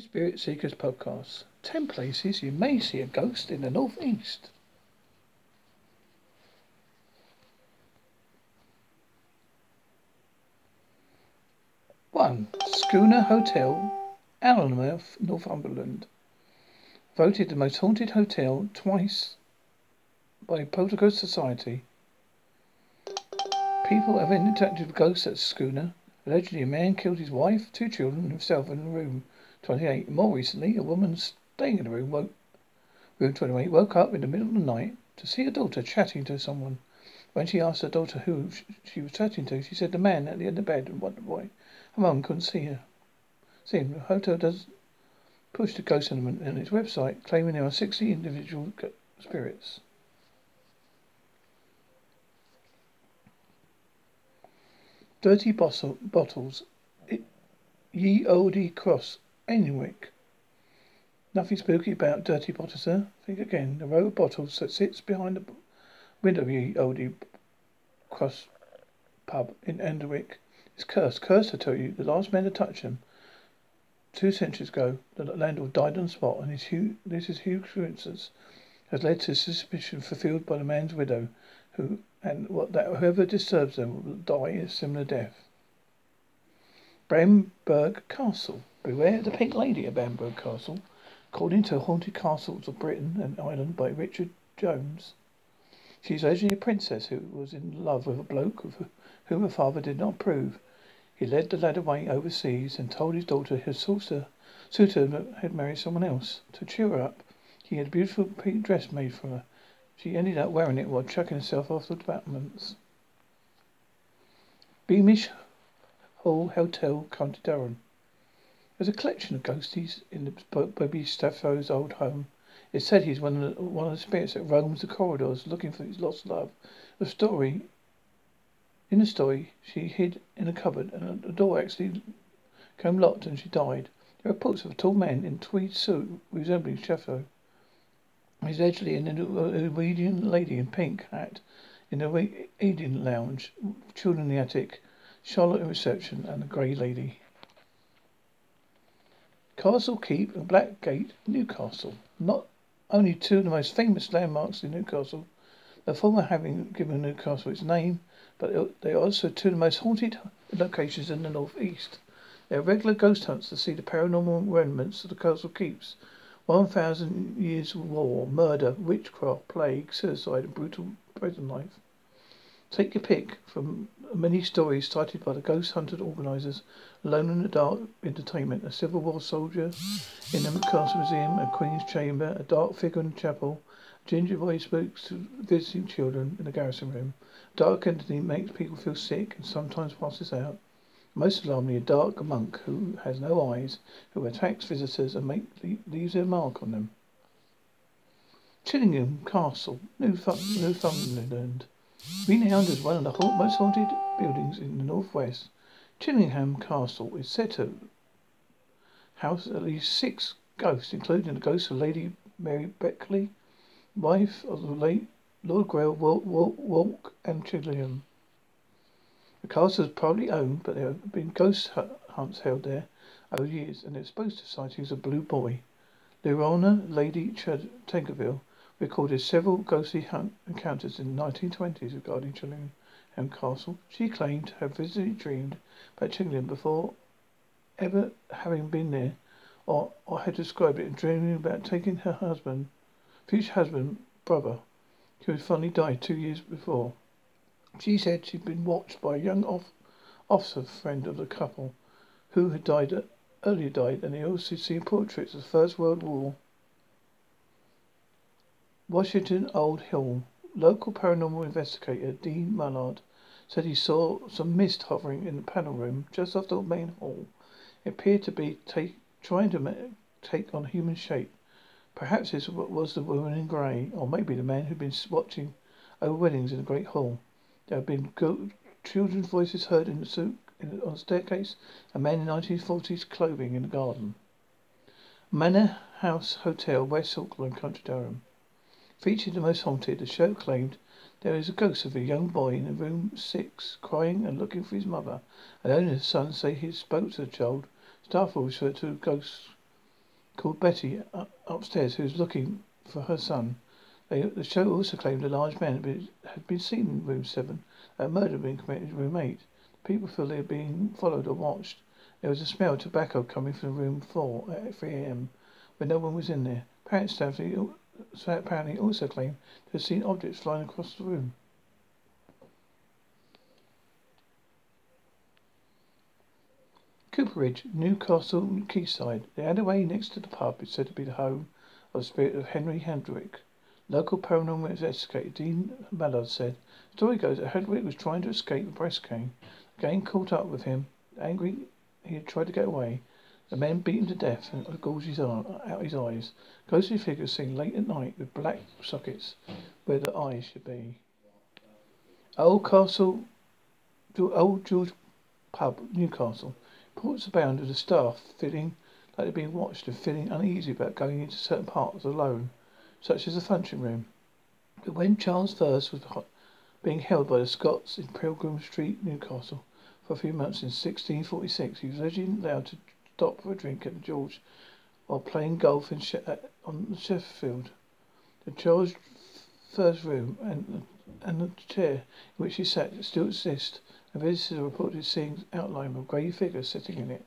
Spirit Seekers podcast. Ten places you may see a ghost in the northeast. One Schooner Hotel, Alnmouth, Northumberland. Voted the most haunted hotel twice by Poltergeist Society. People have interacted with ghosts at Schooner. Allegedly, a man killed his wife, two children, and himself in the room 28. More recently, a woman staying in the room woke, room 28 woke up in the middle of the night to see her daughter chatting to someone. When she asked her daughter who she was chatting to, she said the man at the end of the bed and what wondered why her mum couldn't see her. See, the hotel does push the ghost element on its website, claiming there are 60 individual spirits. Dirty bottle, bottles. It, ye olde cross. Alnwick. Nothing spooky about dirty bottles, sir. Think again. The row of bottles that sits behind the window of ye olde cross pub in Enderwick is cursed. Cursed, I tell you. The last man to touch them. Two centuries ago, the landlord died on the spot, and his this is huge coincidence has led to suspicion fulfilled by the man's widow, who and what that whoever disturbs them will die a similar death. Bamburgh Castle. Beware the Pink Lady at Bamburgh Castle. According to Haunted Castles of Britain and Ireland by Richard Jones, she is allegedly a princess who was in love with a bloke whom her father did not approve. He led the lad away overseas and told his daughter his suitor, suitor had married someone else. To cheer her up, he had a beautiful pink dress made for her. She ended up wearing it while chucking herself off the battlements. Beamish Hall Hotel, County Durham. There's a collection of ghosties in the Bobby Shafto's old home. It's said he's one of the, one of the spirits that roams the corridors looking for his lost love. The story in the story, she hid in a cupboard and the door actually came locked and she died. There are reports of a tall man in tweed suit resembling Shafto. He's allegedly an Norwegian lady in pink hat in the Eden lounge, children in the attic, Charlotte in reception, and the grey lady. Castle Keep and Blackgate, Newcastle. Not only two of the most famous landmarks in Newcastle, the former having given Newcastle its name, but they are also two of the most haunted locations in the northeast. There are regular ghost hunts to see the paranormal remnants of the castle keeps. One thousand years of war, murder, witchcraft, plague, suicide, and brutal prison life. Take your pick from many stories cited by the ghost hunted organizers. Alone in the Dark Entertainment, a Civil War soldier in the Castle Museum, a Queen's Chamber, a dark figure in the chapel, a ginger voice speaks to visiting children in the garrison room. Dark entity makes people feel sick and sometimes passes out. Most alarmingly, a dark monk who has no eyes, who attacks visitors and make, leaves their mark on them. Chillingham Castle, Newfoundland. Renowned as one of the most haunted buildings in the northwest, Chillingham Castle is said to house at least six ghosts, including the ghost of Lady Mary Beckley, wife of the late Lord Grail Walk and Chillingham. The castle is privately owned, but there have been ghost hunts held there over years, and they're supposed to sightings of Blue Boy. Leonora Lady Tankerville recorded several ghostly encounters in the 1920s regarding Chillingham Castle. She claimed to have vividly dreamed about Chillingham before ever having been there, or, or had described it in dreaming about taking her husband, future husband, brother, who had finally died two years before. She said she'd been watched by a young off- officer friend of the couple, who had died earlier died, and they also seen portraits of the First World War Washington Old Hall. Local paranormal investigator Dean Mullard said he saw some mist hovering in the panel room just off the main hall. It appeared to be take, trying to take on human shape. Perhaps this was the woman in grey, or maybe the man who'd been watching over weddings in the great hall. There had been go- children's voices heard in the souk, in on the staircase, a man in 1940s clothing in the garden. Manor House Hotel, West Auckland, Country Durham. Featured the most haunted, the show claimed there is a ghost of a young boy in room six, crying and looking for his mother. Alone his son say he spoke to the child. Staff will refer to ghosts called Betty upstairs who was looking for her son. They, the show also claimed a large man had been, had been seen in room seven. A murder had been committed in room eight. People feel they are being followed or watched. There was a smell of tobacco coming from room four at 3 a.m. when no one was in there. Parents apparently also claim to have seen objects flying across the room. Cooperage, Newcastle Quayside. The alleyway next to the pub is said to be the home of the spirit of Henry Hendrick. Local paranormal investigator Dean Mallard said, the Story goes that Hendrick was trying to escape the press gang. The gang caught up with him. Angry, he had tried to get away. The men beat him to death and gouged his out his eyes. Ghostly figures seen late at night with black sockets where the eyes should be. Old Castle, Old George Pub, Newcastle. Reports abound of the staff feeling like they're being watched and feeling uneasy about going into certain parts alone such as the function room. But when Charles First was being held by the Scots in Pilgrim Street, Newcastle, for a few months in 1646, he was allegedly allowed to stop for a drink at the George while playing golf in she- uh, on the Shieldfield. The Charles First room and and the chair in which he sat still exist, and visitors reported seeing outline of grey figure sitting in it.